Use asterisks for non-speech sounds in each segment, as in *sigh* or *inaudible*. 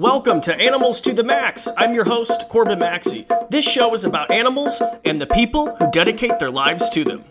Welcome to Animals to the Max. I'm your host, Corbin Maxey. This show is about animals and the people who dedicate their lives to them.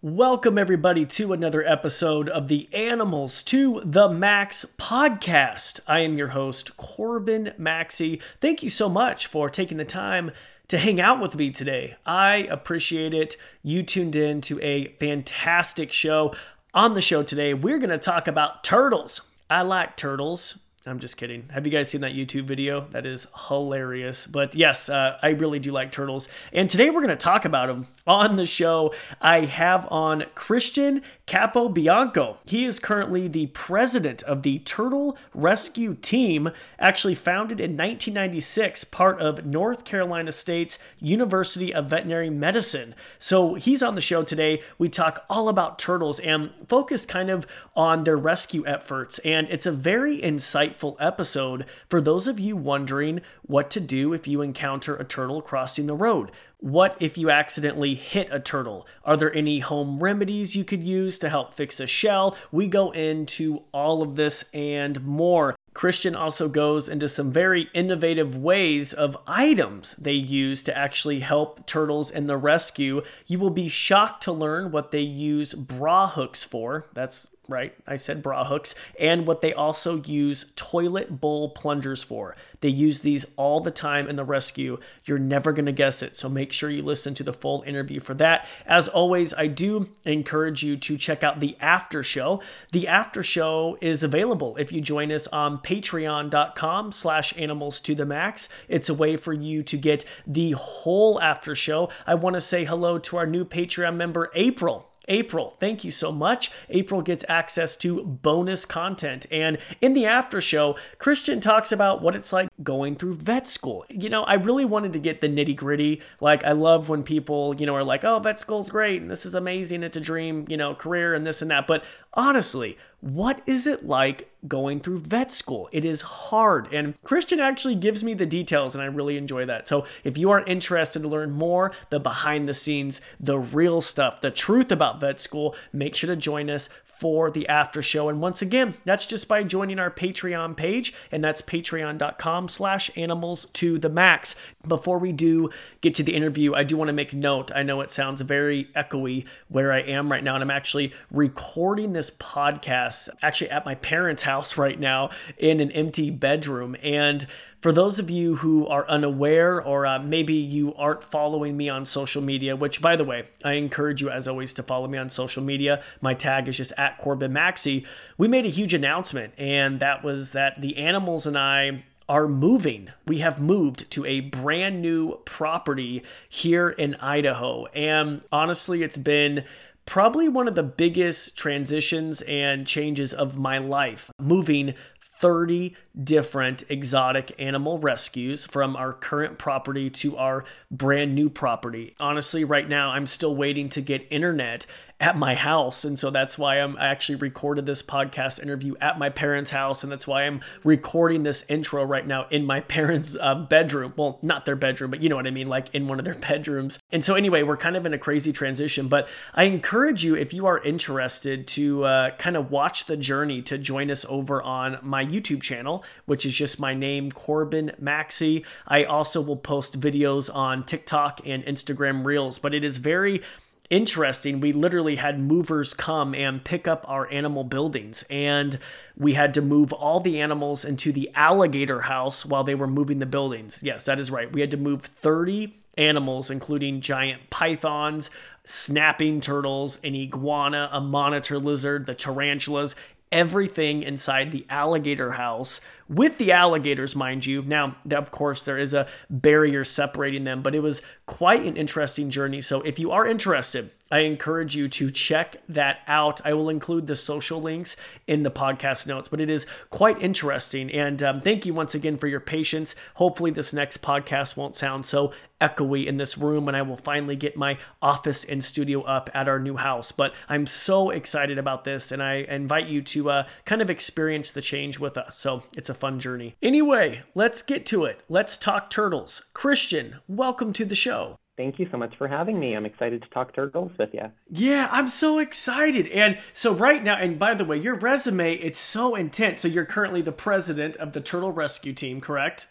Welcome, everybody, to another episode of the Animals to the Max podcast. I am your host, Corbin Maxey. Thank you so much for taking the time to hang out with me today. I appreciate it. You tuned in to a fantastic show. On the show today, we're going to talk about turtles. I like turtles. I'm just kidding. Have you guys seen that YouTube video? That is hilarious. But yes, uh, I really do like turtles. And today we're going to talk about them on the show. I have on Christian Capobianco. He is currently the president of the Turtle Rescue Team, actually founded in 1996, part of North Carolina State's University of Veterinary Medicine. So he's on the show today. We talk all about turtles and focus kind of on their rescue efforts. And it's a very insightful insightful episode for those of you wondering what to do if you encounter a turtle crossing the road. What if you accidentally hit a turtle? Are there any home remedies you could use to help fix a shell? We go into all of this and more. Christian also goes into some very innovative ways of items they use to actually help turtles in the rescue. You will be shocked to learn what they use bra hooks for. That's right? I said bra hooks, and what they also use toilet bowl plungers for. They use these all the time in the rescue. You're never going to guess it, so make sure you listen to the full interview for that. As always, I do encourage you to check out the after show. The after show is available if you join us on patreon.com slash animals to the max. It's a way for you to get the whole after show. I want to say hello to our new Patreon member, April. April. Thank you so much. April gets access to bonus content. And in the after show, Christian talks about what it's like going through vet school. You know, I really wanted to get the nitty gritty. Like, I love when people, you know, are like, oh, vet school's great and this is amazing. It's a dream, you know, career and this and that. But honestly, what is it like going through vet school? It is hard. And Christian actually gives me the details, and I really enjoy that. So if you are interested to learn more, the behind the scenes, the real stuff, the truth about vet school, make sure to join us for the after show. And once again, that's just by joining our Patreon page, and that's patreon.com slash animals to the max. Before we do get to the interview, I do want to make note. I know it sounds very echoey where I am right now, and I'm actually recording this podcast actually at my parents' house right now in an empty bedroom. And for those of you who are unaware, or uh, maybe you aren't following me on social media, which by the way, I encourage you as always to follow me on social media. My tag is just at Corbin Maxey. We made a huge announcement, and that was that the animals and I are moving. We have moved to a brand new property here in Idaho. And honestly, it's been probably one of the biggest transitions and changes of my life. Moving 30 different exotic animal rescues from our current property to our brand new property. Honestly, right now, I'm still waiting to get internet at my house. And so that's why I'm I actually recorded this podcast interview at my parents' house. And that's why I'm recording this intro right now in my *laughs* parents' uh, bedroom. Well, not their bedroom, but you know what I mean, like in one of their *laughs* bedrooms. And so, anyway, we're kind of in a crazy transition. But I encourage you, if you are interested, to uh, kind of watch the journey to join us over on my YouTube channel, which is just my name, Corbin Maxey. I also will post videos on TikTok and Instagram Reels, but it is very interesting. We literally had movers come and pick up our animal buildings, and we had to move all the animals into the alligator house while they were moving the buildings. Yes, that is right. We had to move 30 animals, including giant pythons, snapping turtles, an iguana, a monitor lizard, the tarantulas, everything inside the alligator house with the alligators, mind you. Now, of course, there is a barrier separating them, but it was quite an interesting journey. So, if you are interested, I encourage you to check that out. I will include the social links in the podcast notes, but it is quite interesting. And um, thank you once again for your patience. Hopefully, this next podcast won't sound so echoey in this room and I will finally get my office and studio up at our new house. But I'm so excited about this and I invite you to uh, kind of experience the change with us. So it's a fun journey. Anyway, let's get to it. Let's talk turtles. Christian, welcome to the show. Thank you so much for having me. I'm excited to talk turtles with you. Yeah, I'm so excited. And so right now, and by the way, your resume, it's so intense. So you're currently the president of the Turtle Rescue Team, correct?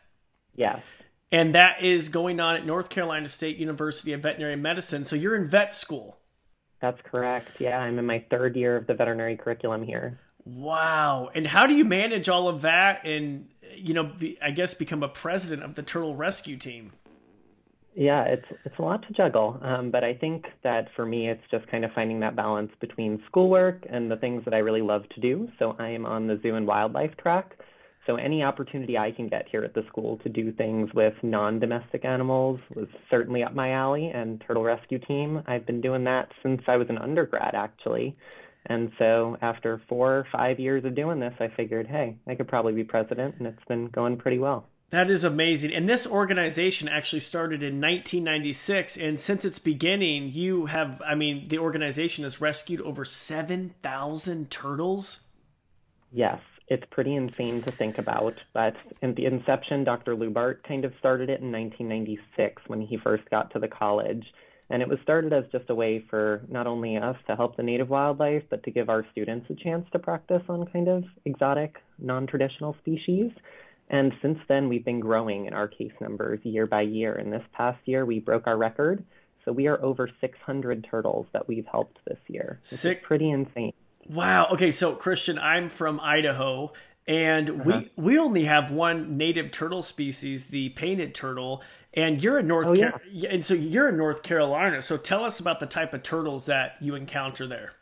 Yes. And that is going on at North Carolina State University of Veterinary Medicine. So you're in vet school. That's correct. Yeah, I'm in my third year of the veterinary curriculum here. Wow. And how do you manage all of that and, you know, be, I guess become a president of the Turtle Rescue Team? Yeah, it's it's a lot to juggle, um, but I think that for me, it's just kind of finding that balance between schoolwork and the things that I really love to do. So I am on the zoo and wildlife track. So any opportunity I can get here at the school to do things with non-domestic animals was certainly up my alley. And Turtle Rescue Team, I've been doing that since I was an undergrad, actually. And so after four or five years of doing this, I figured, hey, I could probably be president, and it's been going pretty well. That is amazing. And this organization actually started in 1996. And since its beginning, you have, I mean, the organization has rescued over 7,000 turtles. Yes, it's pretty insane to think about. But in the inception, Dr. Lewbart kind of started it in 1996 when he first got to the college. And it was started as just a way for not only us to help the native wildlife, but to give our students a chance to practice on kind of exotic, non traditional species. And since then, we've been growing in our case numbers year by year. And this past year, we broke our record. So we are over 600 turtles that we've helped this year. It's pretty insane. Wow. Okay, so Christian, I'm from Idaho, and uh-huh. we we only have one native turtle species, the painted turtle. And you're in North oh, Car- yeah. and so you're in North Carolina. So tell us about the type of turtles that you encounter there.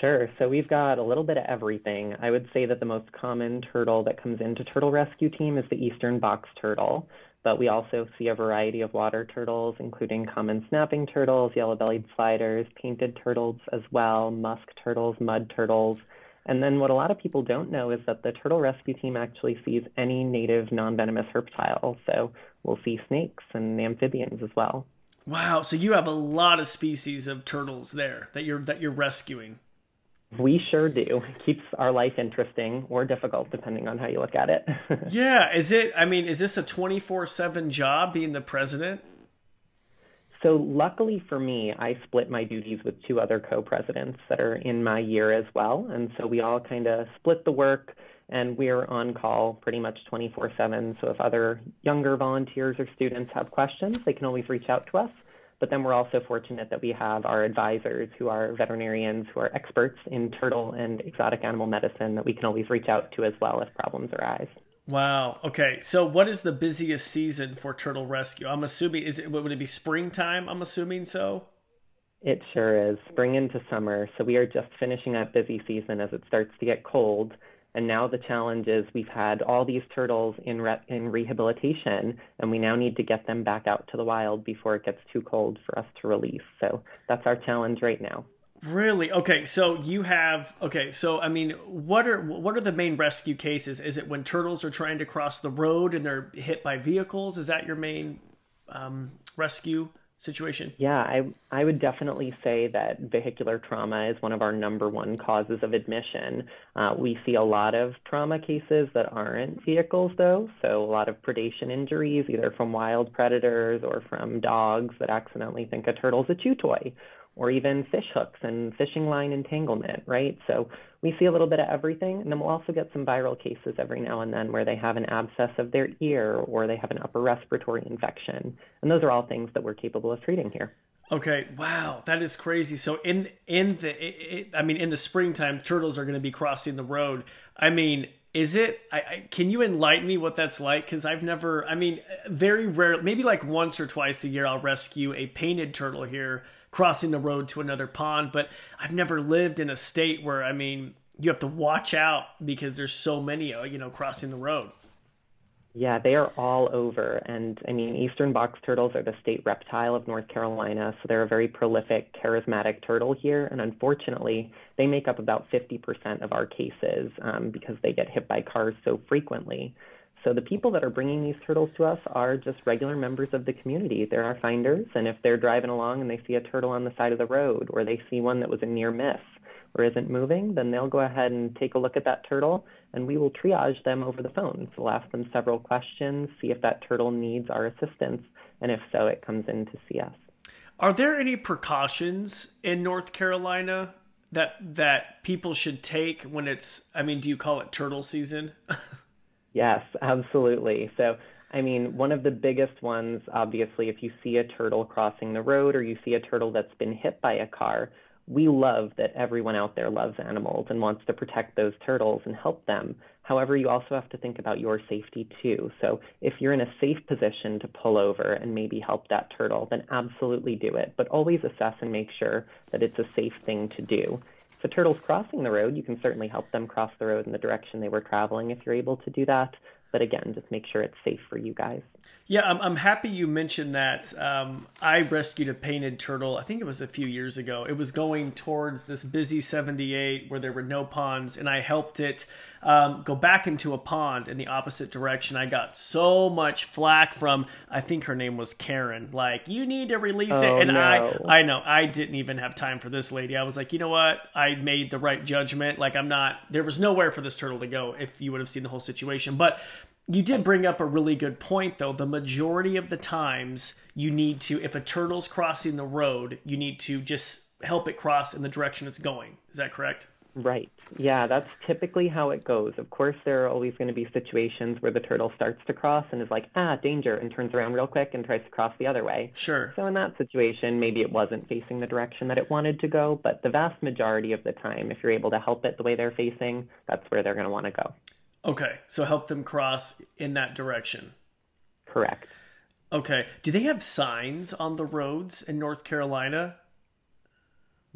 Sure. So we've got a little bit of everything. I would say that the most common turtle that comes into Turtle Rescue Team is the eastern box turtle, but we also see a variety of water turtles, including common snapping turtles, yellow-bellied sliders, painted turtles as well, musk turtles, mud turtles. And then what a lot of people don't know is that the Turtle Rescue Team actually sees any native non-venomous reptile. So we'll see snakes and amphibians as well. Wow, so you have a lot of species of turtles there that you're that you're rescuing. We sure do. It keeps our life interesting or difficult, depending on how you look at it. *laughs* yeah. Is it, I mean, is this a 24 7 job being the president? So, luckily for me, I split my duties with two other co presidents that are in my year as well. And so we all kind of split the work and we're on call pretty much 24 7. So, if other younger volunteers or students have questions, they can always reach out to us. But then we're also fortunate that we have our advisors who are veterinarians who are experts in turtle and exotic animal medicine that we can always reach out to as well if problems arise. Wow. Okay. So, what is the busiest season for turtle rescue? I'm assuming is it would it be springtime? I'm assuming so. It sure is spring into summer. So we are just finishing up busy season as it starts to get cold. And now the challenge is we've had all these turtles in re- in rehabilitation, and we now need to get them back out to the wild before it gets too cold for us to release. So that's our challenge right now. Really? Okay, so you have okay, so I mean, what are what are the main rescue cases? Is it when turtles are trying to cross the road and they're hit by vehicles? Is that your main um, rescue? Situation? Yeah, I I would definitely say that vehicular trauma is one of our number one causes of admission. Uh, we see a lot of trauma cases that aren't vehicles, though, so a lot of predation injuries, either from wild predators or from dogs that accidentally think a turtle's a chew toy, or even fish hooks and fishing line entanglement, right? So we see a little bit of everything. And then we'll also get some viral cases every now and then where they have an abscess of their ear or they have an upper respiratory infection. And those are all things that we're capable of treating here. Okay, wow, that is crazy. So in in the it, it, I mean in the springtime turtles are going to be crossing the road. I mean, is it I, I, can you enlighten me what that's like cuz I've never I mean very rare maybe like once or twice a year I'll rescue a painted turtle here crossing the road to another pond. But I've never lived in a state where, I mean, you have to watch out because there's so many, uh, you know, crossing the road. Yeah, they are all over. And I mean, eastern box turtles are the state reptile of North Carolina. So they're a very prolific, charismatic turtle here. And unfortunately, they make up about 50% of our cases um, because they get hit by cars so frequently. So the people that are bringing these turtles to us are just regular members of the community. They're our finders, and if they're driving along and they see a turtle on the side of the road, or they see one that was a near miss or isn't moving, then they'll go ahead and take a look at that turtle and we will triage them over the phone. So we'll ask them several questions, see if that turtle needs our assistance, and if so, it comes in to see us. Are there any precautions in North Carolina that that people should take when it's I mean, do you call it turtle season? *laughs* yes, absolutely. So I mean, one of the biggest ones, obviously, if you see a turtle crossing the road or you see a turtle that's been hit by a car, we love that everyone out there loves animals and wants to protect those turtles and help them. However, you also have to think about your safety too. So if you're in a safe position to pull over and maybe help that turtle, then absolutely do it. But always assess and make sure that it's a safe thing to do. A turtle's crossing the road, you can certainly help them cross the road in the direction they were traveling if you're able to do that. But again, just make sure it's safe for you guys. Yeah, I'm, I'm happy you mentioned that. Um, I rescued a painted turtle, I think it was a few years ago. It was going towards this busy 78 where there were no ponds, and I helped it um, go back into a pond in the opposite direction. I got so much flack from, I think her name was Karen, like, you need to release oh, it. And no. I, I know, I didn't even have time for this lady. I was like, you know what? I made the right judgment. Like, I'm not, there was nowhere for this turtle to go if you would have seen the whole situation. But you did bring up a really good point, though. The majority of the times, you need to, if a turtle's crossing the road, you need to just help it cross in the direction it's going. Is that correct? Right. Yeah, that's typically how it goes. Of course, there are always going to be situations where the turtle starts to cross and is like, ah, danger, and turns around real quick and tries to cross the other way. Sure. So, in that situation, maybe it wasn't facing the direction that it wanted to go, but the vast majority of the time, if you're able to help it the way they're facing, that's where they're going to want to go. Okay, so help them cross in that direction. Correct. Okay. Do they have signs on the roads in North Carolina?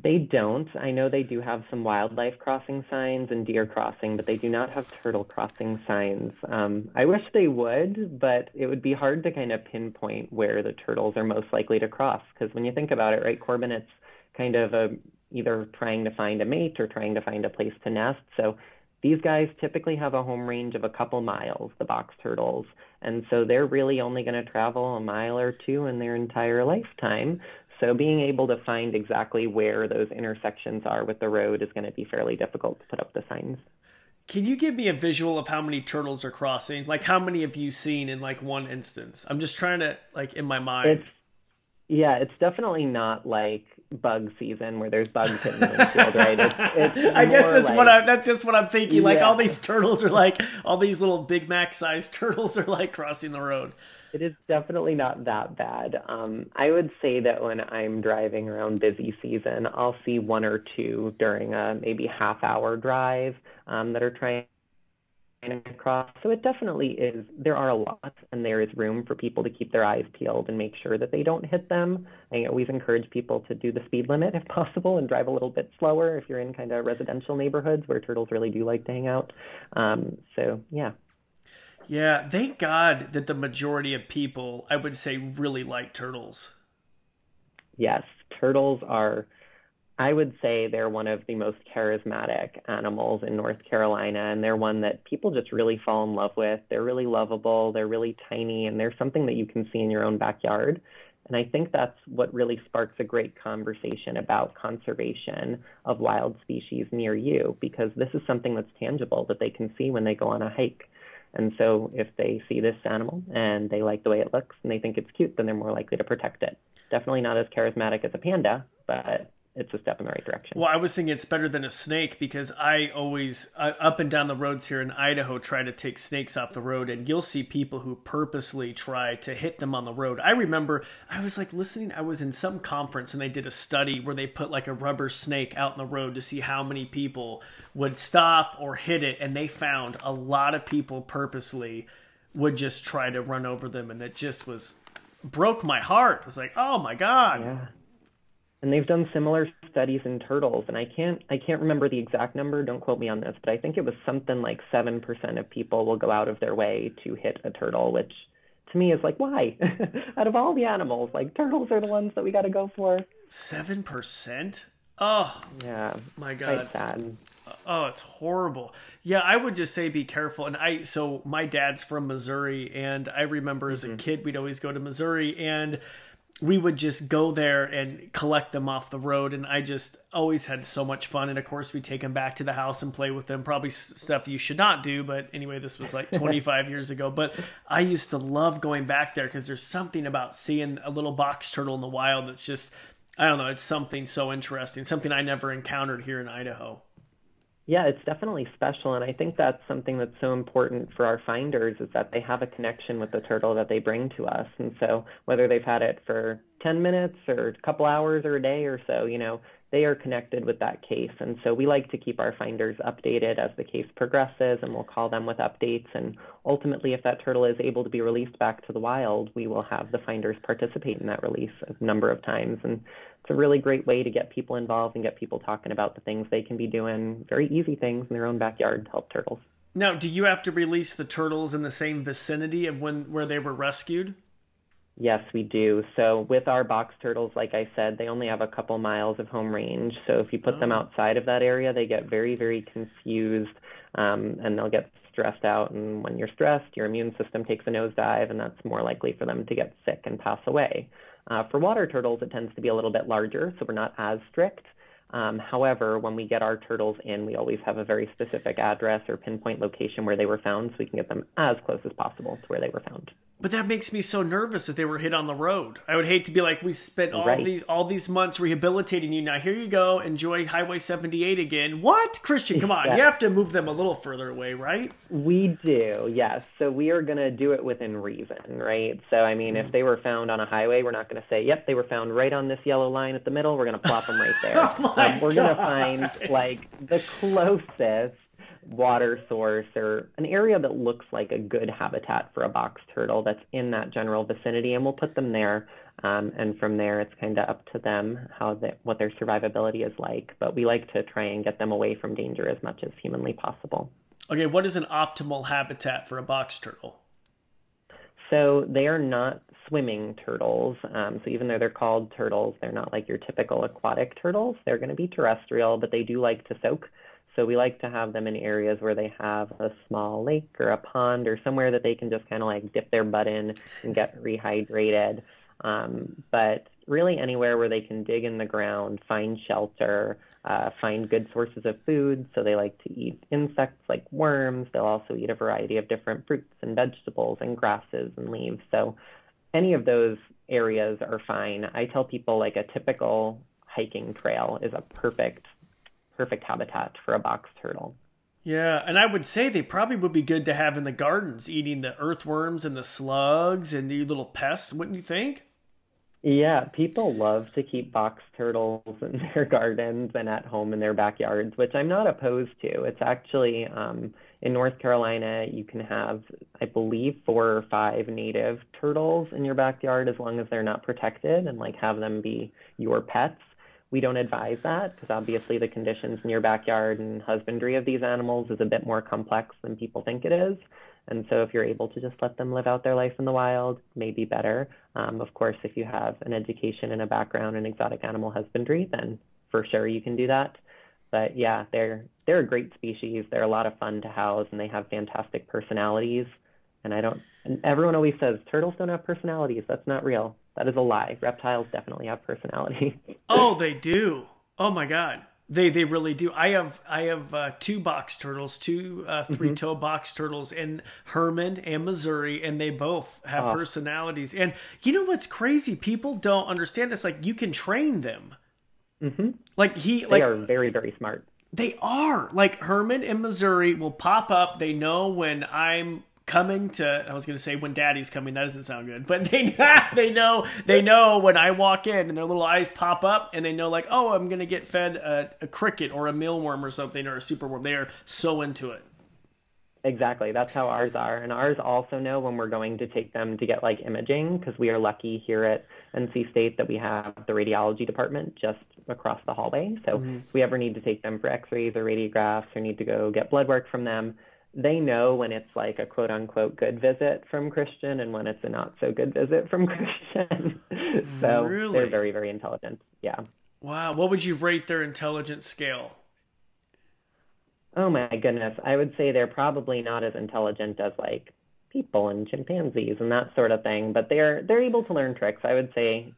They don't. I know they do have some wildlife crossing signs and deer crossing, but they do not have turtle crossing signs. Um, I wish they would, but it would be hard to kind of pinpoint where the turtles are most likely to cross. Because when you think about it, right, Corbin, it's kind of a, either trying to find a mate or trying to find a place to nest. So these guys typically have a home range of a couple miles, the box turtles, and so they're really only going to travel a mile or two in their entire lifetime. So being able to find exactly where those intersections are with the road is going to be fairly difficult to put up the signs. Can you give me a visual of how many turtles are crossing? Like how many have you seen in like one instance? I'm just trying to like in my mind. It's yeah, it's definitely not like bug season where there's bugs hitting the windshield, right? It's, it's *laughs* I guess that's like, what I that's just what I'm thinking. Like Yeah. all these turtles are like all these little Big Mac sized *laughs* turtles are like crossing the road. It is definitely not that bad. Um, I would say that when I'm driving around busy season, I'll see one or two during a maybe half hour drive um, that are trying to cross. So it definitely is. There are a lot, and there is room for people to keep their eyes peeled and make sure that they don't hit them. I always encourage people to do the speed limit if *laughs* possible and drive a little bit slower if you're in kind of residential neighborhoods where turtles really do like to hang out. Um, so yeah. Yeah, thank God that the majority of people, I would say, really like turtles. Yes, turtles are, I would say they're one of the most charismatic animals in North Carolina, and they're one that people just really fall in love with. They're really lovable, they're really tiny, and they're something that you can see in your own backyard. And I think that's what really sparks a great conversation about conservation of wild species near you, because this is something that's tangible that they can see when they go on a hike. And so if they see this animal and they like the way it looks and they think it's cute, then they're more likely to protect it. Definitely not as charismatic as a panda, but it's a step in the right direction. Well, I was thinking it's better than a snake because I always, uh, up and down the roads here in Idaho, try to take snakes off the road, and you'll see people who purposely try to hit them on the road. I remember I was like listening, I was in some conference and they did a study where they put like a rubber snake out in the road to see how many people would stop or hit it, and they found a lot of people purposely would just try to run over them, and it just was broke my heart. It was like, oh my God. Yeah. And they've done similar studies in turtles, and I can't I can't remember the exact number. Don't quote me on this, but I think it was something like seven percent of people will go out of their way to hit a turtle, which to me is like why? *laughs* out of all the animals, like turtles are the ones that we got to go for. Seven percent? Oh Yeah, my god! sad. Oh, it's horrible. Yeah, I would just say be careful. And I, so my dad's from Missouri, and I remember as a mm-hmm. kid we'd always go to Missouri, and we would just go there and collect them off the road and i just always had so much fun and of course we take them back to the house and play with them probably stuff you should not do but anyway this was like *laughs* 25 years ago but i used to love going back there because there's something about seeing a little box turtle in the wild that's just i don't know it's something so interesting something i never encountered here in idaho yeah, it's definitely special. And I think that's something that's so important for our finders is that they have a connection with the turtle that they bring to us. And so whether they've had it for 10 minutes or a couple hours or a day or so, you know, they are connected with that case. And so we like to keep our finders updated as the case progresses, and we'll call them with updates. And ultimately, if that turtle is able to be released back to the wild, we will have the finders participate in that release a number of times. And it's a really great way to get people involved and get people talking about the things they can be doing, very easy things in their own backyard to help turtles. Now, do you have to release the turtles in the same vicinity of when where they were rescued? Yes, we do. So with our box turtles, like I said, they only have a couple miles of home range. So if you put oh. them outside of that area, they get very, very confused um, and they'll get stressed out. And when you're stressed, your immune system takes a nosedive, and that's more likely for them to get sick and pass away. Uh, for water turtles, it tends to be a little bit larger, so we're not as strict. Um, however, when we get our turtles in, we always have a very specific address or pinpoint location where they were found so we can get them as close as possible to where they were found. But that makes me so nervous if they were hit on the road. I would hate to be like, we spent all right. these all these months rehabilitating you. Now here you go, enjoy Highway 78 again. What, Christian? Come on, *laughs* yes. you have to move them a little further away, right? We do, yes. So we are going to do it within reason, right? So I mean, mm. if they were found on a highway, we're not going to say, "Yep, they were found right on this yellow line at the middle." We're going to plop them right *laughs* there. oh um, we're going to find like the closest water source or an area that looks like a good habitat for a box turtle that's in that general vicinity, and we'll put them there. Um, and from there, it's kind of up to them how they, what their survivability is like. But we like to try and get them away from danger as much as humanly possible. Okay, what is an optimal habitat for a box turtle? So they are not swimming turtles. Um, so even though they're called turtles, they're not like your typical aquatic turtles. They're going to be terrestrial, but they do like to soak. So we like to have them in areas where they have a small lake or a pond or somewhere that they can just kind of like dip their butt in and get rehydrated. Um, but really anywhere where they can dig in the ground, find shelter, uh, find good sources of food. So they like to eat insects like worms. They'll also eat a variety of different fruits and vegetables and grasses and leaves. So any of those areas are fine. I tell people like a typical hiking trail is a perfect perfect habitat for a box turtle. Yeah, and I would say they probably would be good to have in the gardens, eating the earthworms and the slugs and the little pests, wouldn't you think? Yeah, people love to keep box turtles in *laughs* their gardens and at home in their backyards, which I'm not opposed to. It's actually um, in North Carolina, you can have, I believe, four or five native turtles in your backyard as long as they're not protected and like have them be your pets. We don't advise that because obviously the conditions in your backyard and husbandry of these animals is a bit more complex than people think it is. And so if you're able to just let them live out their life in the wild, maybe better. Um, of course, if you have an education and a background in exotic animal husbandry, then for sure you can do that. But yeah, they're they're a great species. They're a lot of fun to house, and they have fantastic personalities. And I don't. And everyone always says turtles don't have personalities. That's not real. That is a lie. Reptiles definitely have personality. *laughs* oh, they do. Oh my god. They they really do. I have I have uh, two box turtles, two uh, three toe mm-hmm. box turtles, and Herman and Missouri, and they both have oh. personalities. And you know what's crazy? People don't understand this. Like you can train them. Mm-hmm. Like he, they like are very very smart. They are like Herman and Missouri will pop up. They know when I'm coming to I was going to say when daddy's coming that doesn't sound good *laughs* but they *laughs* they know they know when I walk in and their little eyes pop up and they know like oh I'm going to get fed a, a, cricket or a mealworm or something or a superworm. They are so into it. Exactly. That's how ours are. And ours also know when we're going to take them to get like imaging because we are lucky here at NC State that we have the radiology department just across the hallway. So mm-hmm. if we ever need to take them for x-rays or radiographs or need to go get blood work from them they know when it's like a quote unquote good visit from Christian and when it's a not so good visit from *laughs* Christian. so really? they're very, very intelligent. Yeah. Wow. What would you rate their intelligence scale? Oh my goodness. I would say they're probably not as intelligent as like people and chimpanzees and that sort of thing, but they're they're able to learn tricks. I would say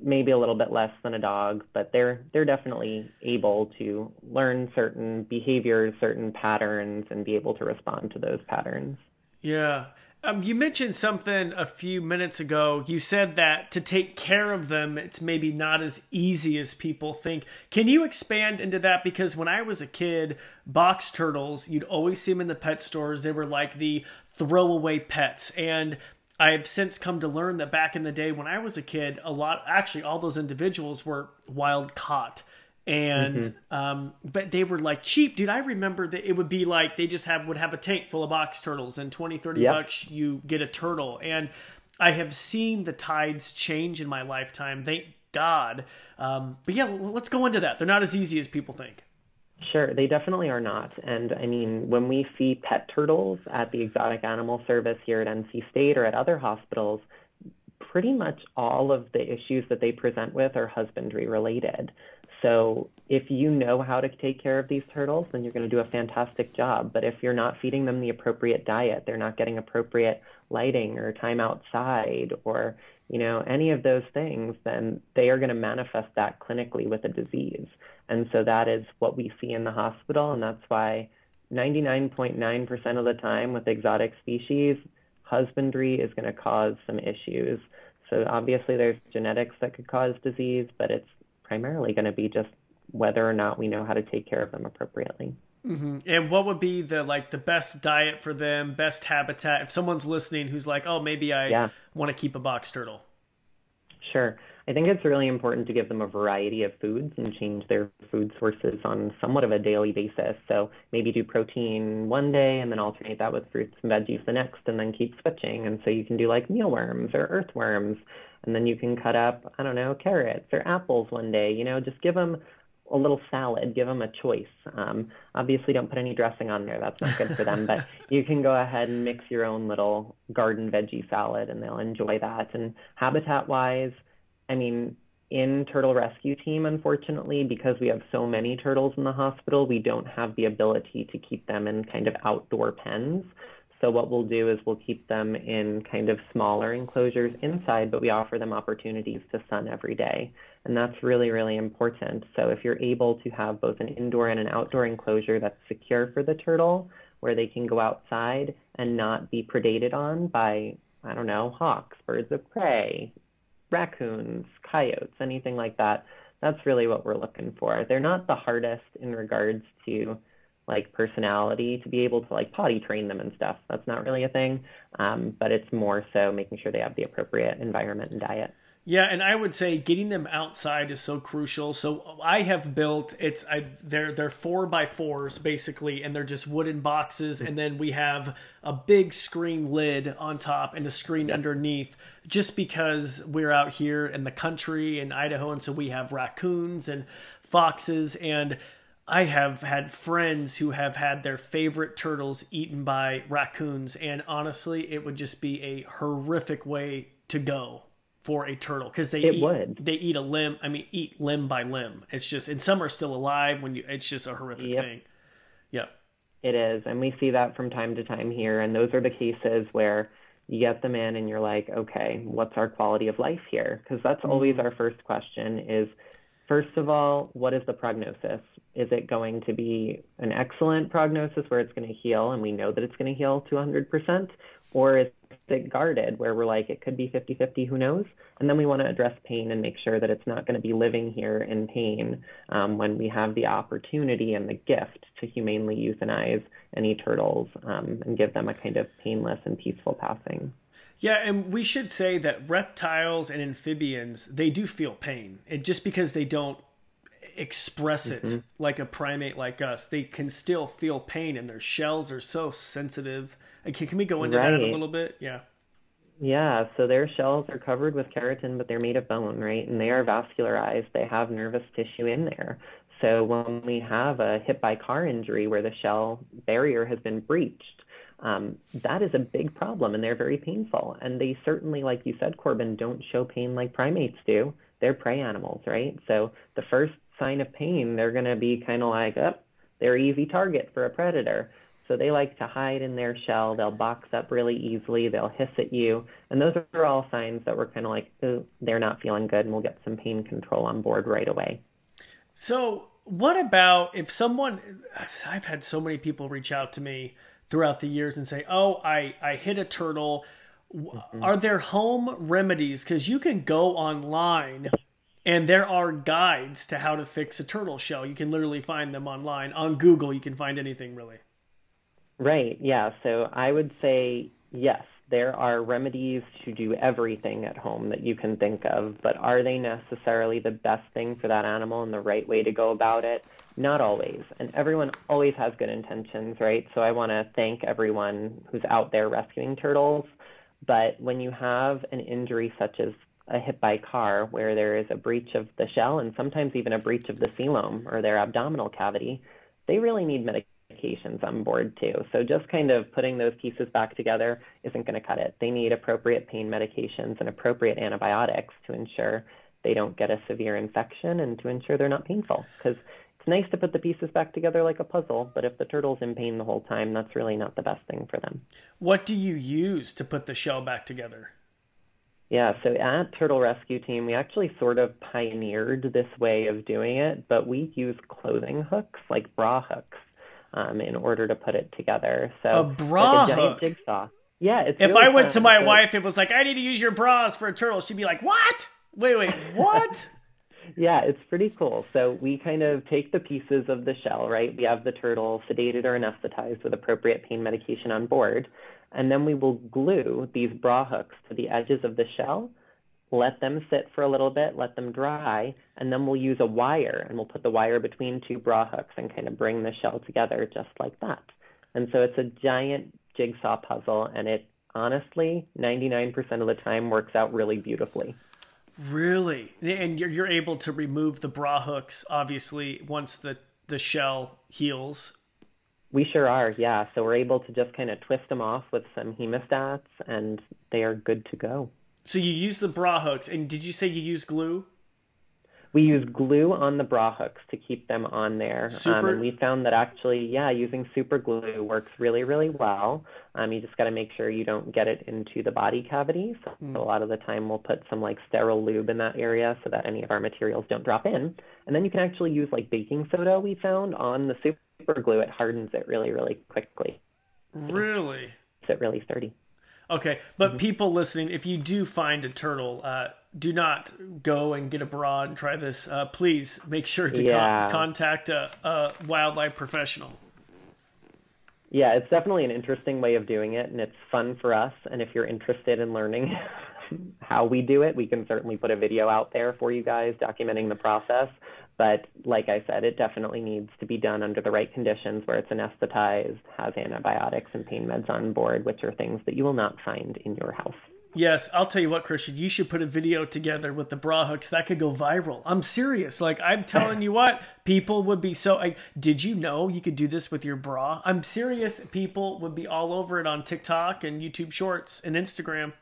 maybe a little bit less than a dog, but they're they're definitely able to learn certain behaviors, certain patterns, and be able to respond to those patterns. Yeah. Um, you mentioned something a few minutes ago. You said that to take care of them, it's maybe not as easy as people think. Can you expand into that? Because when I was a kid, box turtles, you'd always see them in the pet stores. They were like the throwaway pets. And I've since come to learn that back in the day when I was a kid, a lot, actually, all those individuals were wild caught. And mm-hmm. um, but they were like cheap. Dude i remember that it would be like they just have would have a tank full of box turtles and 20 30 yep. bucks you get a turtle. And i have seen the tides change in my lifetime. Thank god. Um, but yeah let's go into that. They're not as easy as people think Sure, they definitely are not. And I mean, when we see pet turtles at the Exotic Animal Service here at NC State or at other hospitals, pretty much all of the issues that they present with are husbandry related. So if you know how to take care of these turtles, then you're going to do a fantastic job. But if you're not feeding them the appropriate diet, they're not getting appropriate lighting or time outside or you know any of those things, then they are going to manifest that clinically with a disease. And so that is what we see in the hospital, and that's why 99.9% of the time with exotic species, husbandry is going to cause some issues. So obviously there's genetics that could cause disease, but it's primarily going to be just whether or not we know how to take care of them appropriately. Mm-hmm. And what would be the like the best diet for them, best habitat? If someone's listening who's like, oh, maybe I yeah. want to keep a box turtle. Sure. I think it's really important to give them a variety of foods and change their food sources on somewhat of a daily basis. So maybe do protein one day and then alternate that with fruits and veggies the next and then keep switching. And so you can do like mealworms or earthworms and then you can cut up, I don't know, carrots or apples one day. You know, just give them a little salad, give them a choice. Um, obviously, don't put any dressing on there. That's not good for them. but *laughs* you can go ahead and mix your own little garden veggie salad, and they'll enjoy that. And habitat wise, I mean, in turtle rescue team, unfortunately, because we have so many turtles in the hospital, we don't have the ability to keep them in kind of outdoor pens. So what we'll do is we'll keep them in kind of smaller enclosures inside, but we offer them opportunities to sun every day. And that's really, really important. So if you're able to have both an indoor and an outdoor enclosure that's secure for the turtle, where they can go outside and not be predated on by, I don't know, hawks, birds of prey, raccoons, coyotes, anything like that, that's really what we're looking for. They're not the hardest in regards to like personality to be able to like potty train them and stuff. That's not really a thing, um, but it's more so making sure they have the appropriate environment and diet. Yeah, and I would say getting them outside is so crucial. So I have built it's I they're they're four by fours basically, and they're just wooden boxes, and then we have a big screen lid on top and a screen underneath, just because we're out here in the country in Idaho, and so we have raccoons and foxes and I have had friends who have had their favorite turtles eaten by raccoons, and honestly, it would just be a horrific way to go for a turtle because they it eat, would. they eat a limb. I mean, eat limb by limb. It's just, and some are still alive when you. It's just a horrific yep. thing. Yep. It is, and we see that from time to time here, and those are the cases where you get them in and you're like, okay, what's our quality of life here? Because that's mm-hmm. always our first question is First of all, what is the prognosis? Is it going to be an excellent prognosis where it's going to heal and we know that it's going to heal to 100%? Or is it guarded where we're like, it could be 50 50, who knows? And then we want to address pain and make sure that it's not going to be living here in pain um, when we have the opportunity and the gift to humanely euthanize any turtles um, and give them a kind of painless and peaceful passing. Yeah, and we should say that reptiles and amphibians they do feel pain, and just because they don't express it mm-hmm. like a primate like us, they can still feel pain, and their shells are so sensitive. Can, can we go into right. that a little bit? Yeah. Yeah, so their shells are covered with keratin, but they're made of bone, right? And they are vascularized. They have nervous tissue in there. So when we have a hit by car injury where the shell barrier has been breached, um, that is a big problem and they're very painful. And they certainly, like you said, Corbin, don't show pain like primates do. They're prey animals, right? So the first sign of pain, they're going to be kind of like, up, oh, they're easy target for a predator. So they like to hide in their shell. They'll box up really easily. They'll hiss at you. And those are all signs that we're kind of like, oh, they're not feeling good, and we'll get some pain control on board right away. So, what about if someone, I've had so many people reach out to me throughout the years and say, oh, I, I hit a turtle. Mm-hmm. Are there home remedies? Because you can go online and there are guides to how to fix a turtle shell. You can literally find them online. On Google, you can find anything really. Right, yeah. So I would say yes, there are remedies to do everything at home that you can think of, but are they necessarily the best thing for that animal and the right way to go about it? Not always. And everyone always has good intentions, right? So I want to thank everyone who's out there rescuing turtles. But when you have an injury such as a hit by car, where there is a breach of the shell and sometimes even a breach of the coelom or their abdominal cavity, they really need medication medications on board too. So just kind of putting those pieces back together isn't going to cut it. They need appropriate pain medications and appropriate antibiotics to ensure they don't get a severe infection and to ensure they're not painful. Because it's nice to put the pieces back together like a puzzle, but if the turtle's in pain the whole time, that's really not the best thing for them. What do you use to put the shell back together? Yeah, so at Turtle Rescue Team, we actually sort of pioneered this way of doing it, but we use clothing hooks, like bra hooks um, in order to put it together. So a bra like a hook. jigsaw. Yeah, if really I went fun. to my so, wife, it was like I need to use your bras for a turtle. She'd be like, "What? Wait, wait, *laughs* what?" yeah, it's pretty cool. So we kind of take the pieces of the shell, right? We have the turtle sedated or anesthetized with appropriate pain medication on board, and then we will glue these bra hooks to the edges of the shell let them sit for a little bit, let them dry, and then we'll use a wire and we'll put the wire between two bra hooks and kind of bring the shell together just like that. And so it's a giant jigsaw puzzle and it honestly 99% of the time works out really beautifully. Really? And you're, you're able to remove the bra hooks obviously once the the shell heals. We sure are, yeah. So we're able to just kind of twist them off with some hemostats and they are good to go. So you use the bra hooks, and did you say you use glue? We use glue on the bra hooks to keep them on there. Super. Um, and we found that actually, yeah, using super glue works really, really well. Um, you just got to make sure you don't get it into the body cavity. So mm. a lot of the time, we'll put some like sterile lube in that area so that any of our materials don't drop in. And then you can actually use like baking soda. We found on the super glue; it hardens it really, really quickly. Really? It's it really sturdy. Okay, but mm-hmm. people listening, if you do find a turtle, uh, do not go and get a bra and try this. Uh, please make sure to yeah. con- contact a, a wildlife professional. Yeah, it's definitely an interesting way of doing it, and it's fun for us. And if you're interested in learning *laughs* how we do it, we can certainly put a video out there for you guys documenting the process. But like I said, it definitely needs to be done under the right conditions where it's anesthetized, has antibiotics and pain meds on board, which are things that you will not find in your house. Yes, I'll tell you what, Christian, you should put a video together with the bra hooks. That could go viral. I'm serious. Like, I'm telling you what, people would be so. Like, did you know you could do this with your bra? I'm serious. People would be all over it on TikTok and YouTube Shorts and Instagram.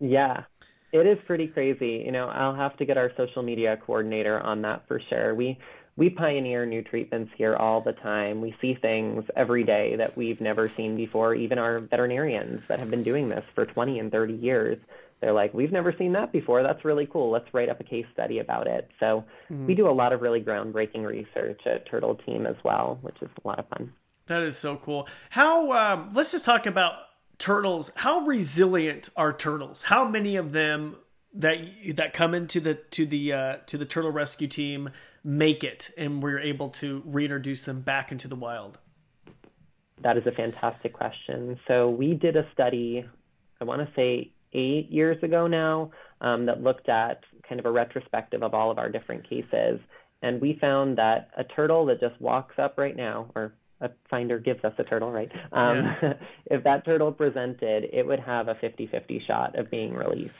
Yeah, it is pretty crazy. You know, I'll have to get our social media coordinator on that for sure. We we pioneer new treatments here all the time. We see things every day that we've never seen before. Even our veterinarians that have been doing this for 20 and 30 years, they're like, "We've never seen that before. That's really cool. Let's write up a case study about it." So mm-hmm. we do a lot of really groundbreaking research at Turtle Team as well, which is a lot of fun. That is so cool. How? Um, let's just talk about turtles how resilient are turtles? How many of them that that come into the to the uh, to the turtle rescue team make it and we're able to reintroduce them back into the wild? That is a fantastic question. So we did a study i want to say eight years ago now um, that looked at kind of a retrospective of all of our different cases. And we found that a turtle that just walks up right now or a finder gives us a turtle, right? Um, yeah. *laughs* if that turtle presented, it would have a 50 50 shot of being released.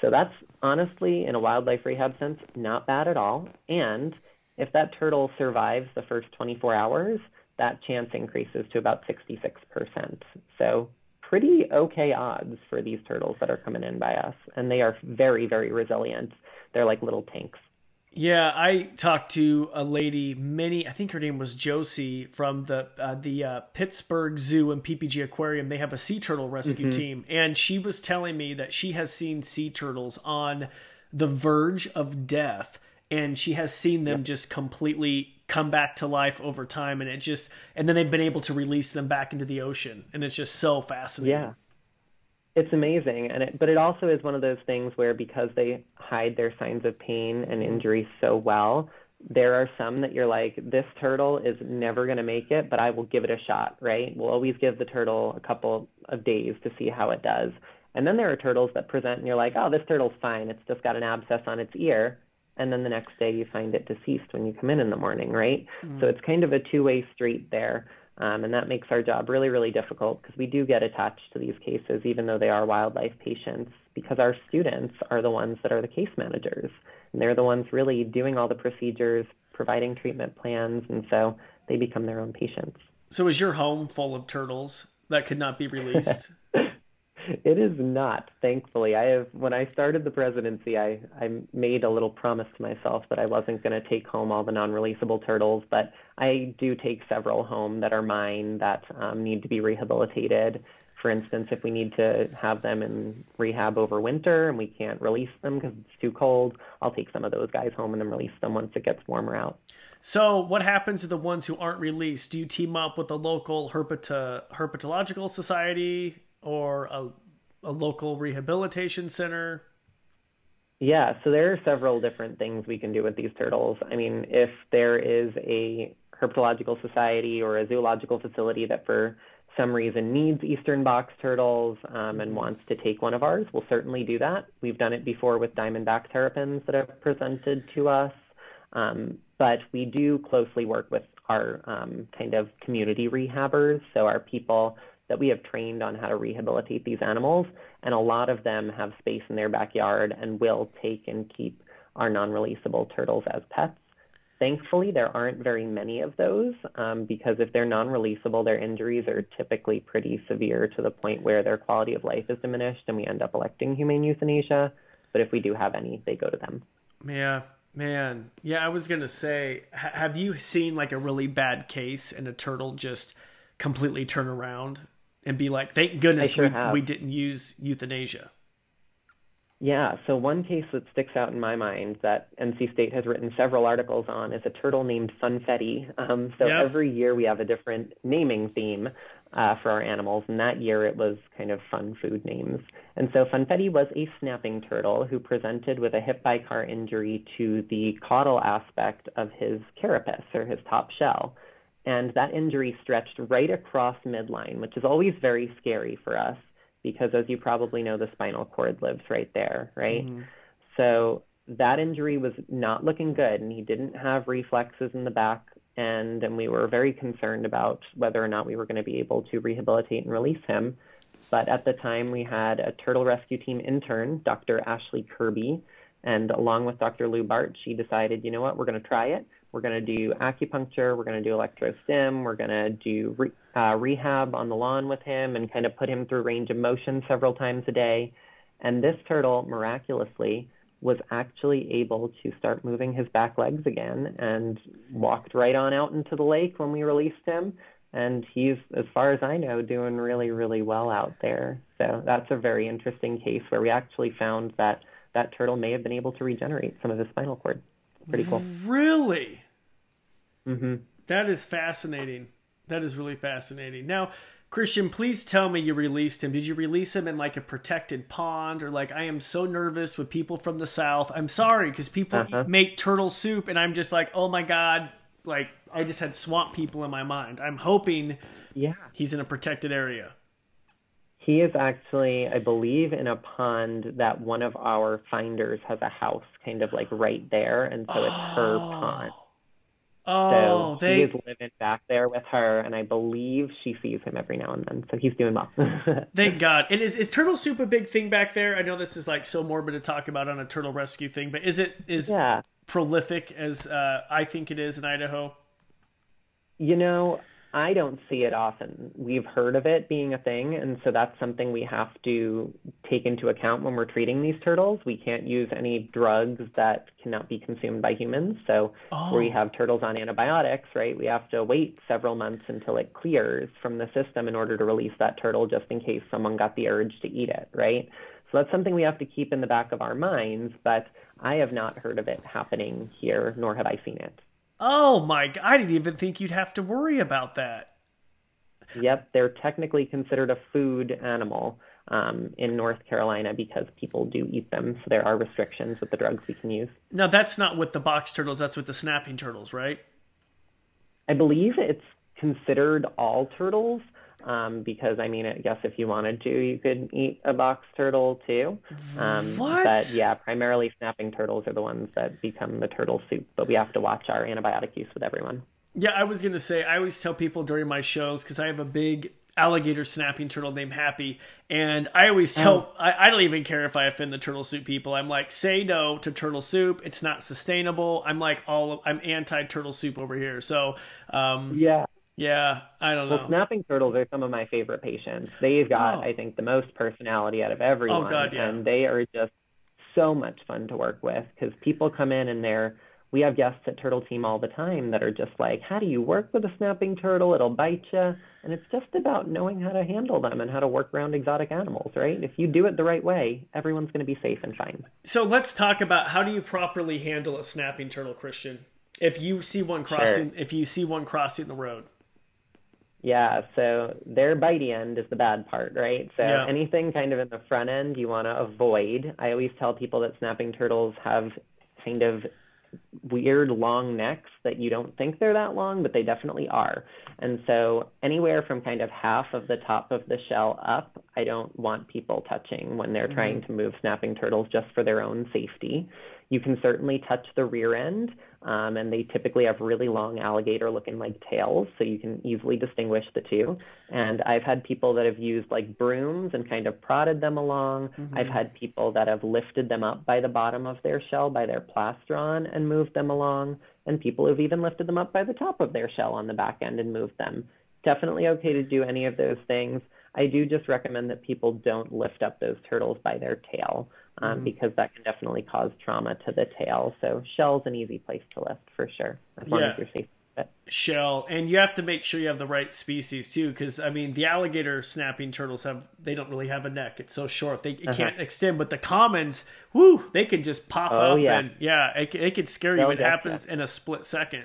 So that's honestly, in a wildlife rehab sense, not bad at all. And if that turtle survives the first 24 hours, that chance increases to about 66%. So pretty okay odds for these turtles that are coming in by us. And they are very, very resilient. They're like little tanks. Yeah, I talked to a lady, many, I think her name was Josie from the uh, the uh, Pittsburgh Zoo and PPG Aquarium. They have a sea turtle rescue mm-hmm. team, and she was telling me that she has seen sea turtles on the verge of death, and she has seen them just completely come back to life over time, and it just, and then they've been able to release them back into the ocean, and it's just so fascinating. Yeah it's amazing. And it, but it also is one of those things where because they hide their signs of pain and injury so well there are some that you're like this turtle is never going to make it but i will give it a shot right? We'll always give the turtle a couple of days to see how it does. And then there are turtles that present and you're like oh this turtle's fine. It's just got an abscess on its ear. And then the next day you find it deceased when you come in in the morning right? Mm. so it's kind of a two-way street there um, and that makes our job really, really difficult because we do get attached to these cases, even though they are wildlife patients, because our students are the ones that are the case managers. And they're the ones really doing all the procedures, providing treatment plans, and so they become their own patients. So, is your home full of turtles that could not be *laughs* released? It is not, thankfully. I have when I started the presidency, I I made a little promise to myself that I wasn't going to take home all the non-releasable turtles, but I do take several home that are mine that um, need to be rehabilitated. For instance, if we need to have them in rehab over winter and we can't release them because it's too cold, I'll take some of those guys home and then release them once it gets warmer out. So, what happens to the ones who aren't released? Do you team up with the local herpet- herpetological society or a, a local rehabilitation center? Yeah, so there are several different things we can do with these turtles. I mean, if there is a herpetological society or a zoological facility that for some reason needs eastern box turtles um, and wants to take one of ours, we'll certainly do that. We've done it before with diamondback terrapins that have presented to us, um, but we do closely work with our um, kind of community rehabbers, so our people that we have trained on how to rehabilitate these animals, and a lot of them have space in their backyard and will take and keep our non-releasable turtles as pets. Thankfully, there aren't very many of those um, because if they're non-releasable, their injuries are typically pretty severe to the point where their quality of life is diminished, and we end up electing humane euthanasia. But if we do have any, they go to them. Yeah, man. Yeah, I was gonna say, have you seen like a really bad case and a turtle just completely turn around and be like, thank goodness sure we, we didn't use euthanasia. Yeah, so one case that sticks out in my mind that NC State has written several articles on is a turtle named Funfetti. Um, so every year we have a different naming theme uh, for our animals, and that year it was kind of fun food names. And so Funfetti was a snapping turtle who presented with a hip by car injury to the caudal aspect of his carapace, or his top shell and that injury stretched right across midline, which is always very scary for us because, as you probably know, the spinal cord lives right there, right? Mm-hmm. So that injury was not looking good, and he didn't have reflexes in the back end, and we were very concerned about whether or not we were going to be able to rehabilitate and release him. But at the time, we had a turtle rescue team intern, Dr. Ashley Kirby, and along with Dr. Lewbart, she decided, you know what, we're going to try it. We're going to do acupuncture. We're going to do electrostim. We're going to do re- uh, rehab on the lawn with him and kind of put him through range of motion several times a day. And this turtle, miraculously, was actually able to start moving his back legs again and walked right on out into the lake when we released him. And he's, as far as I know, doing really, really well out there. So that's a very interesting case where we actually found that that turtle may have been able to regenerate some of his spinal cord. Pretty cool. Really? Mm-hmm. That is fascinating. That is really fascinating. Now, Christian, please tell me you released him. Did you release him in like a protected pond or like I am so nervous with people from the south. I'm sorry because people uh-huh. make turtle soup and I'm just like, "Oh my god, like I just had swamp people in my mind." I'm hoping yeah. He's in a protected area. He is actually, I believe, in a pond that one of our finders has a house kind of like right there and so it's oh. her pond. Oh, so they... he is living back there with her, and I believe she sees him every now and then. So he's doing well. *laughs* Thank God. And is, is turtle soup a big thing back there? I know this is like so morbid to talk about on a turtle rescue thing, but is it is yeah. prolific as uh, I think it is in Idaho? You know, I don't see it often. We've heard of it being a thing, and so that's something we have to take into account when we're treating these turtles. We can't use any drugs that cannot be consumed by humans. So, oh. we have turtles on antibiotics, right, we have to wait several months until it clears from the system in order to release that turtle just in case someone got the urge to eat it, right? So, that's something we have to keep in the back of our minds, but I have not heard of it happening here, nor have I seen it. Oh my! I didn't even think you'd have to worry about that. Yep, they're technically considered a food animal um, in North Carolina because people do eat them. So there are restrictions with the drugs we can use. Now that's not with the box turtles. That's with the snapping turtles, right? I believe it's considered all turtles um, because I mean, I guess if you wanted to, you could eat a box turtle too. Um, what? But yeah, primarily snapping turtles are the ones that become the turtle soup. But we have to watch our antibiotic use with everyone. Yeah, I was gonna say I always tell people during my shows because I have a big alligator snapping turtle named Happy, and I always tell oh. I, I, don't even care if I offend the turtle soup people. I'm like, say no to turtle soup. It's not sustainable. I'm like all I'm anti turtle soup over here. So um, yeah, yeah, I don't know. Well, snapping turtles are some of my favorite patients. They've got, oh. I think, the most personality out of everyone. Oh, God, yeah. And they are just so much fun to work with because people come in and they're, we have guests at Turtle Team all the time that are just like, how do you work with a snapping turtle? It'll bite you. And it's just about knowing how to handle them and how to work around exotic animals, right? If you do it the right way, everyone's going to be safe and fine. So let's talk about how do you properly handle a snapping turtle, Christian? If you see one crossing, sure. if you see one crossing the road. Yeah, so their bitey end is the bad part, right? So yeah. anything kind of in the front end you want to avoid. I always tell people that snapping turtles have kind of weird long necks that you don't think they're that long, but they definitely are. And so anywhere from kind of half of the top of the shell up, I don't want people touching when they're mm-hmm. trying to move snapping turtles just for their own safety. You can certainly touch the rear end, um, and they typically have really long alligator looking like tails, so you can easily distinguish the two. And I've had people that have used like brooms and kind of prodded them along. Mm-hmm. I've had people that have lifted them up by the bottom of their shell by their plastron and moved them along. And people have even lifted them up by the top of their shell on the back end and moved them. Definitely okay to do any of those things. I do just recommend that people don't lift up those turtles by their tail um, mm-hmm. because that can definitely cause trauma to the tail. So shell's an easy place to lift for sure, as long yeah. as you're safe. Shell, and you have to make sure you have the right species too, because I mean the alligator snapping turtles have they don't really have a neck; it's so short they it uh-huh. can't extend. But the commons, whoo, they can just pop oh, up yeah. and yeah, it, it could scare you. It happens in a split second.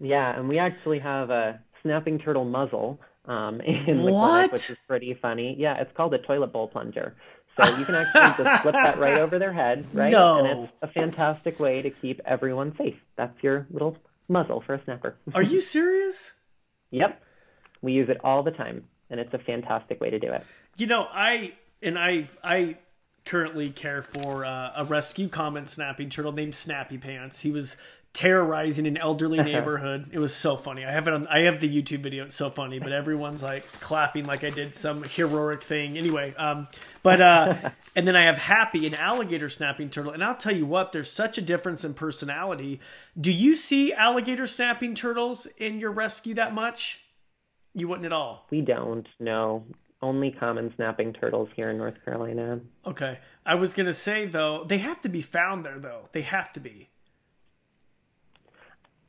Yeah, and we actually have a snapping turtle muzzle um, *laughs* in the what? clinic, which is pretty funny. Yeah, it's called a toilet bowl plunger. So you can actually just flip that right over their head, *laughs* right? No. And it's a fantastic way to keep everyone safe. That's your little muzzle for a snapper. *laughs* Are you serious? yep. We use it all the time, and it's a fantastic way to do it. You know, I and I I currently care for uh, a rescue common snapping turtle named Snappy Pants. He was terrorizing an elderly *laughs* neighborhood. it was so funny. I have it on. I have the YouTube video. It's so funny, but everyone's like clapping like I did some heroic thing. Anyway, um, but uh, *laughs* and then I have Happy, an alligator snapping turtle, and I'll tell you what, there's such a difference in personality. Do you see alligator snapping turtles in your rescue that much? You wouldn't at all. We don't. No. Only common snapping turtles here in North Carolina. Okay. I was going to say, though, they have to be found there, though. They have to be.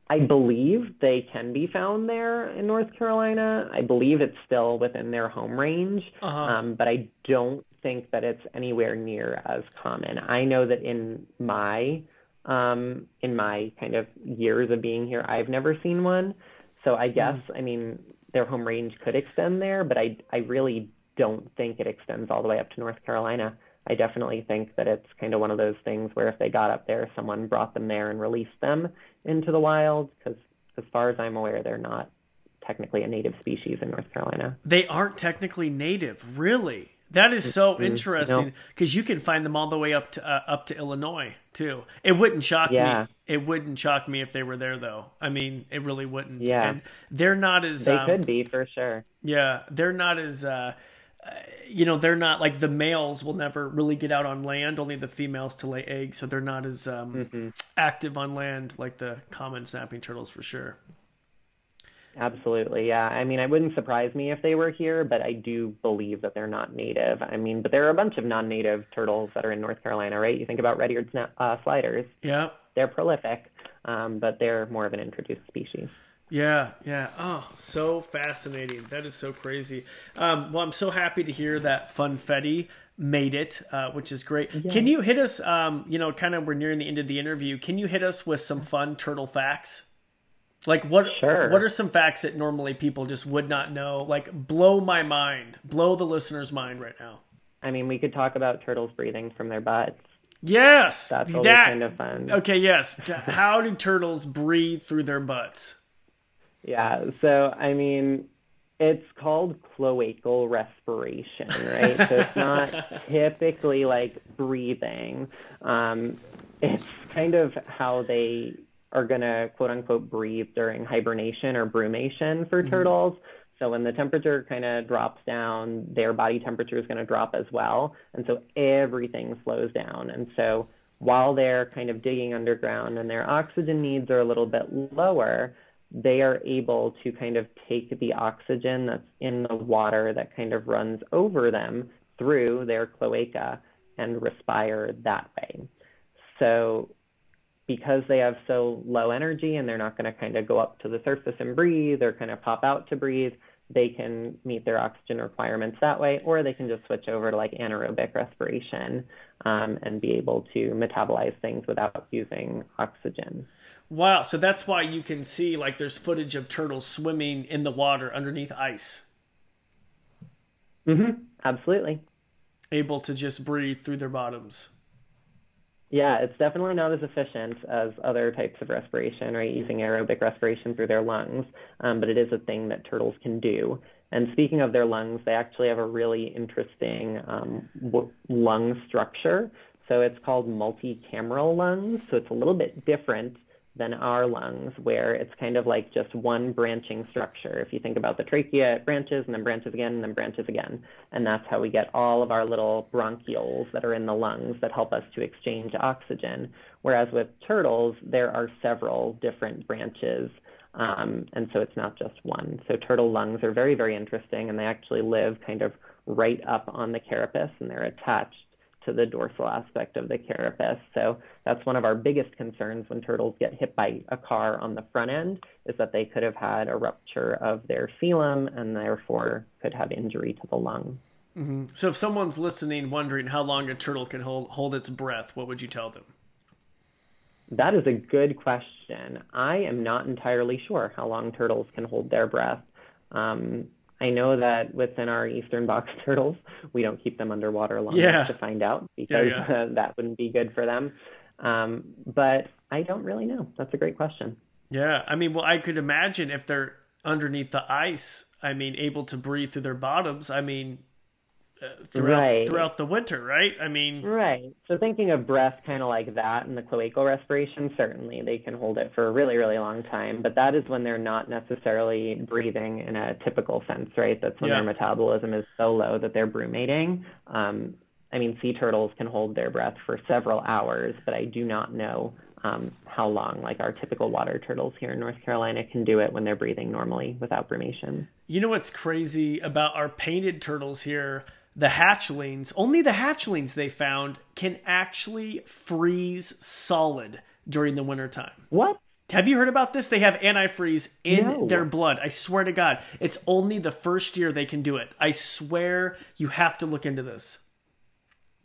I believe they can be found there in North Carolina. I believe it's still within their home range, uh-huh. um, but I don't think that it's anywhere near as common. I know that in my um, in my kind of years of being here, I've never seen one. So I hmm. guess mm. I mean their home range could extend there, but I I really don't think it extends all the way up to North Carolina. I definitely think that it's kind of one of those things where if they got up there, someone brought them there and released them into the wild. Because as far as I'm aware, they're not technically a native species in North Carolina. They aren't technically native, really. That is so mm-hmm. interesting because you can find them all the way up to uh, up to Illinois too. It wouldn't shock yeah. me. It wouldn't shock me if they were there though. I mean, it really wouldn't. Yeah, and they're not as they um, could be for sure. Yeah, they're not as. Uh, you know they're not like the males will never really get out on land only the females to lay eggs so they're not as um, mm-hmm. active on land like the common snapping turtles for sure Absolutely, yeah. I mean, it wouldn't surprise me if they were here, but I do believe that they're not native. I mean, but there are a bunch of non-native turtles that are in North Carolina, right? You think about red-eared uh, sliders. Yeah. They're prolific, um, but they're more of an introduced species. Yeah, yeah. Oh, so fascinating. That is so crazy. Um, well, I'm so happy to hear that Funfetti made it, uh, which is great. Yeah. Can you hit us, um, you know, kind of we're nearing the end of the interview. Can you hit us with some fun turtle facts? Like what sure. what are some facts that normally people just would not know? Like blow my mind, blow the listener's mind right now. I mean, we could talk about turtles breathing from their butts. Yes, that's that, kind of fun. Okay, yes. How do turtles breathe through their butts? Yeah, so I mean, it's called cloacal respiration, right? so it's not *laughs* typically like breathing. Um, it's kind of how they are going to quote unquote breathe during hibernation or brumation for mm-hmm. turtles. So when the temperature kind of drops down, their body temperature is going to drop as well. And so everything slows down. And so while they're kind of digging underground and their oxygen needs are a little bit lower, they are able to kind of take the oxygen that's in the water that kind of runs over them through their cloaca and respire that way. So because they have so low energy and they're not going to kind of go up to the surface and breathe or kind of pop out to breathe, they can meet their oxygen requirements that way, or they can just switch over to like anaerobic respiration um, and be able to metabolize things without using oxygen. Wow, so that's why you can see like there's footage of turtles swimming in the water underneath ice. Mhm. Absolutely. Able to just breathe through their bottoms. Yeah, it's definitely not as efficient as other types of respiration, right? Using aerobic respiration through their lungs, um, but it is a thing that turtles can do. And speaking of their lungs, they actually have a really interesting um, w- lung structure. So it's called multicameral lungs. So it's a little bit different than our lungs, where it's kind of like just one branching structure. If you think about the trachea, it branches and then branches again and then branches again. And that's how we get all of our little bronchioles that are in the lungs that help us to exchange oxygen. Whereas with turtles, there are several different branches. Um, and so it's not just one. So turtle lungs are very, very interesting, and they actually live kind of right up on the carapace, and they're attached to the dorsal aspect of the carapace. So that's one of our biggest concerns when turtles get hit by a car on the front end is that they could have had a rupture of their coelom and therefore could have injury to the lung. Mm-hmm. So if someone's listening wondering how long a turtle can hold, hold its breath, what would you tell them? That is a good question. I am not entirely sure how long turtles can hold their breath. Um, I know that within our eastern box *laughs* turtles, we don't keep them underwater long yeah. enough to find out because yeah, yeah. that wouldn't be good for them. Um, but I don't really know. That's a great question. Yeah, I mean, well, I could imagine if they're underneath the ice, I mean, able to breathe through their bottoms. I mean, throughout right. throughout the winter, right? I mean, right. So thinking of breath kind of like that and the cloacal respiration, certainly they can hold it for a really, really long time. But that is when they're not necessarily breathing in a typical sense, right? That's when yeah. their metabolism is so low that they're brumating. Um, I mean, sea turtles can hold their breath for several hours, but I do not know um, how long, like our typical water turtles here in North Carolina, can do it when they're breathing normally without brumation. You know what's crazy about our painted turtles here? The hatchlings, only the hatchlings they found can actually freeze solid during the wintertime. What? Have you heard about this? They have antifreeze in no. their blood. I swear to God. It's only the first year they can do it. I swear you have to look into this.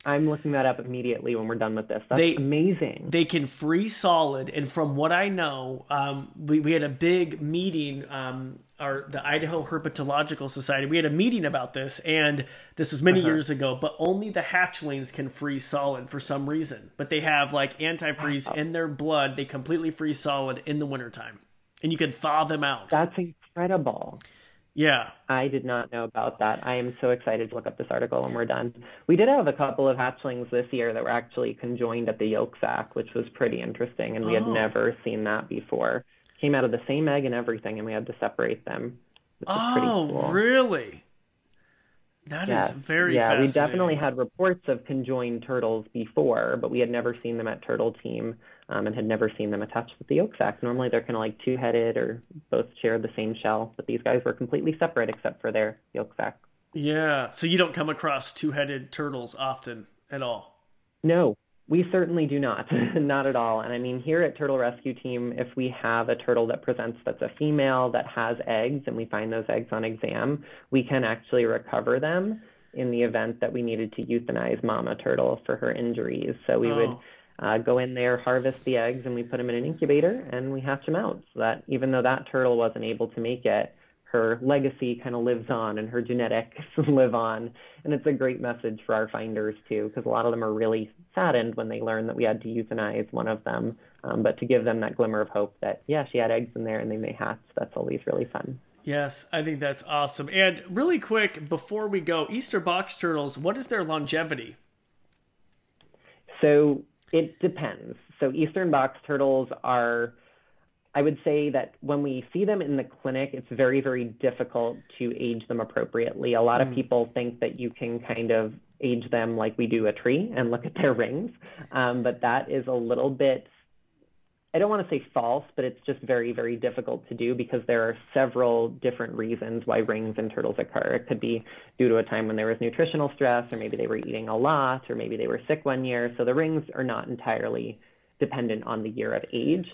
I'm looking that up immediately when we're done with this. That's they, amazing. They can freeze solid, and from what I know, um, we, we had a big meeting um, our the Idaho Herpetological Society. We had a meeting about this, and this was many uh-huh. years ago. But only the hatchlings can freeze solid for some reason. But they have like antifreeze in their blood. They completely freeze solid in the wintertime, and you can thaw them out. That's incredible. Yeah. I did not know about that. I am so excited to look up this article when we're done. We did have a couple of hatchlings this year that were actually conjoined at the yolk sac, which was pretty interesting, and we oh. had never seen that before came out of the same egg and everything, and we had to separate them. oh, cool. really? That yeah. is very yeah. We definitely had reports of conjoined turtles before, but we had never seen them at Turtle Team um, and had never seen them attached with the yolk sac. Normally they're kind of like two-headed or both share the same shell, but these guys were completely separate except for their yolk sac. Yeah, so you don't come across two-headed turtles often at all. No, we certainly do not, *laughs* not at all. And I mean, here at Turtle Rescue Team, if we have a turtle that presents that's a female that has eggs and we find those eggs on exam, we can actually recover them in the event that we needed to euthanize mama turtle for her injuries. So we oh. would uh, go in there, harvest the eggs, and we put them in an incubator and we hatch them out. So that even though that turtle wasn't able to make it, her legacy kind of lives on and her genetics *laughs* live on. And it's a great message for our finders too, because a lot of them are really saddened when they learn that we had to euthanize one of them. Um, but to give them that glimmer of hope that, yeah, she had eggs in there and they may hatch, that's always really fun. Yes, I think that's awesome. And really quick, before we go, Eastern box turtles, what is their longevity? So it depends. So Eastern box turtles are I would say that when we see them in the clinic, it's very, very difficult to age them appropriately. A lot mm. of people think that you can kind of age them like we do a tree and look at their rings, um, but that is a little bit. I don't want to say false, but it's just very, very difficult to do because there are several different reasons why rings in turtles occur. It could be due to a time when there was nutritional stress, or maybe they were eating a lot, or maybe they were sick one year. So the rings are not entirely dependent on the year of age.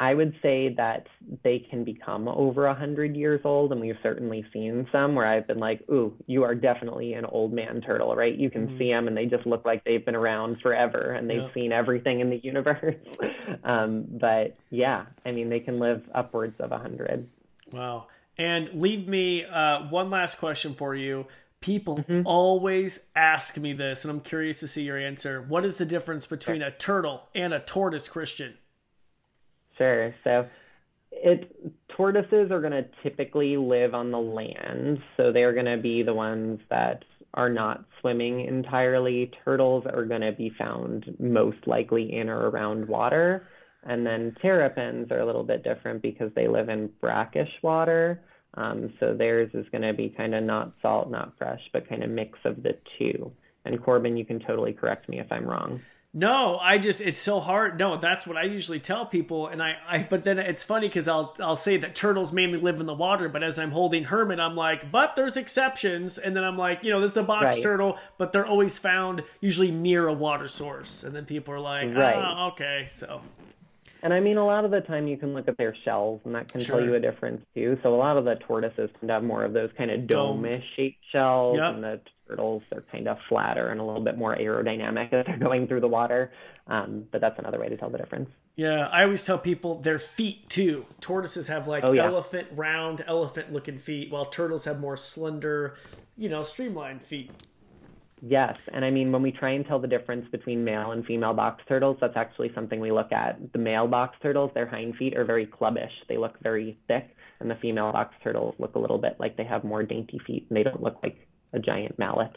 I would say that they can become over a 100 years old, and we've certainly seen some where I've been like, ooh, you are definitely an old man turtle, right? You can mm-hmm. see them, and they just look like they've been around forever, and they've yeah. seen everything in the universe. *laughs* um, but yeah, I mean, they can live upwards of a 100. Wow. And leave me uh, one last question for you. People mm-hmm. always ask me this, and I'm curious to see your answer. What is the difference between a turtle and a tortoise, Christian? Sure. So it tortoises are going to typically live on the land, so they're going to be the ones that are not swimming entirely. Turtles are going to be found most likely in or around water. And then terrapins are a little bit different because they live in brackish water. Um, so theirs is going to be kind of not salt, not fresh, but kind of mix of the two. And Corbin, you can totally correct me if I'm wrong. No, I just it's so hard. No, that's what I usually tell people, and I, I but then it's funny because I'll I'll say that turtles mainly live in the water, but as I'm holding Herman, I'm like, but there's exceptions, and then I'm like, you know, this is a box right. turtle, but they're always found usually near a water source, and then people are like, right. oh, okay, so. And I mean, a lot of the time you can look at their shells, and that can sure. tell you a difference too. So a lot of the tortoises tend to have more of those kind of dome-ish shaped shells, yep. and the turtles are kind of flatter and a little bit more aerodynamic *laughs* as they're going through the water. Um, but that's another way to tell the difference. Yeah, I always tell people their feet too. Tortoises have like oh, yeah. elephant, round, elephant looking feet, while turtles have more slender, you know, streamlined feet. Yes, and I mean when we try and tell the difference between male and female box turtles, that's actually something we look at. The male box turtles, their hind feet are very clubbish. They look very thick, and the female box turtles look a little bit like they have more dainty feet, and they don't look like a giant mallet.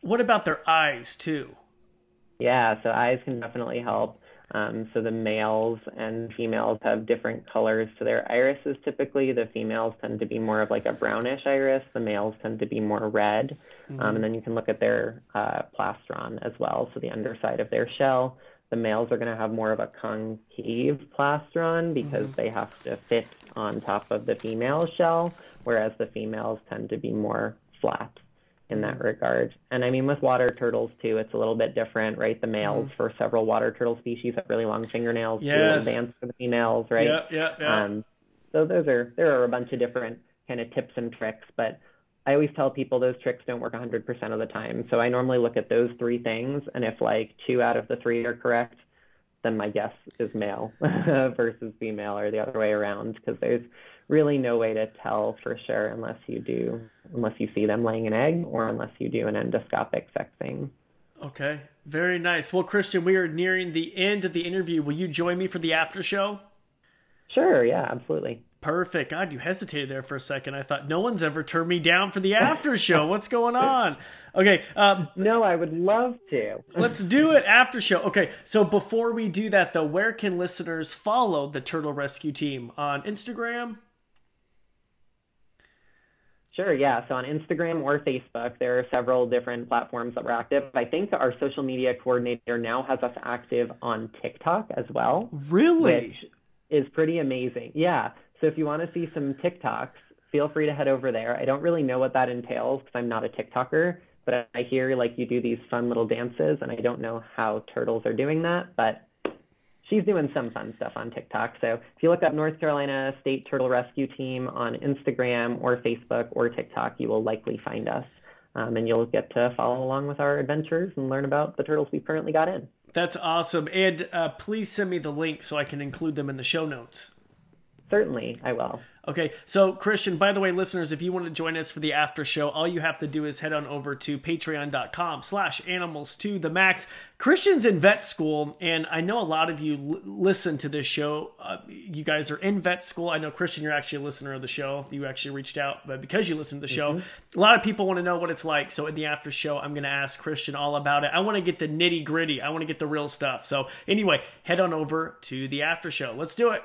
What about their eyes too? Yeah, so eyes can definitely help. Um, so the males and females have different colors to their irises typically. The females tend to be more of like a brownish iris. The males tend to be more red. Mm-hmm. Um, and then you can look at their uh, plastron as well. So the underside of their shell. The males are going to have more of a concave plastron because mm-hmm. they have to fit on top of the female shell, whereas the females tend to be more flat in that mm-hmm. regard. And I mean, with water turtles too, it's a little bit different, right? The males mm. for several water turtle species have really long fingernails, yes. advanced for the females, right? Yeah, yeah, yeah. Um, so those are there are a bunch of different kind of tips and tricks, but I always tell people those tricks don't work 100% of the time. So I normally look at those three things, and if like two out of the three are correct, then my guess is male *laughs* versus female, or the other way around, because there's really no way to tell for sure unless you do unless you see them laying an egg or unless you do an endoscopic sexing. Okay, very nice. Well, Christian, we are nearing the end of the interview. Will you join me for the after show? Sure. Yeah, absolutely. Perfect. God, you hesitated there for a second. I thought no one's ever turned me down for the after show. *laughs* What's going on? Okay. Um, no, I would love to. let's do it after show. Okay. So before we do that, though, where can listeners follow the Turtle Rescue Team on Instagram? Sure, yeah. So on Instagram or Facebook, there are several different platforms that we're active. I think our social media coordinator now has us active on TikTok as well. Really? Which is pretty amazing. Yeah. So if you want to see some TikToks, feel free to head over there. I don't really know what that entails because I'm not a TikToker, but I hear like you do these fun little dances, and I don't know how turtles are doing that, but she's doing some fun stuff on TikTok. So if you look up North Carolina State Turtle Rescue Team on Instagram or Facebook or TikTok, you will likely find us. Um, and you'll get to follow along with our adventures and learn about the turtles we've currently got in. That's awesome. And uh, please send me the link so I can include them in the show notes. Certainly, I will. Okay, so Christian, by the way, listeners, if you want to join us for the after show, all you have to do is head on over to patreon.com slash animals to the max. Christian's in vet school, and I know a lot of you l- listen to this show. Uh, you guys are in vet school. I know, Christian, you're actually a listener of the show. You actually reached out, but because you listen to the show, mm-hmm. a lot of people want to know what it's like. So in the after show, I'm going to ask Christian all about it. I want to get the nitty gritty. I want to get the real stuff. So anyway, head on over to the after show. Let's do it.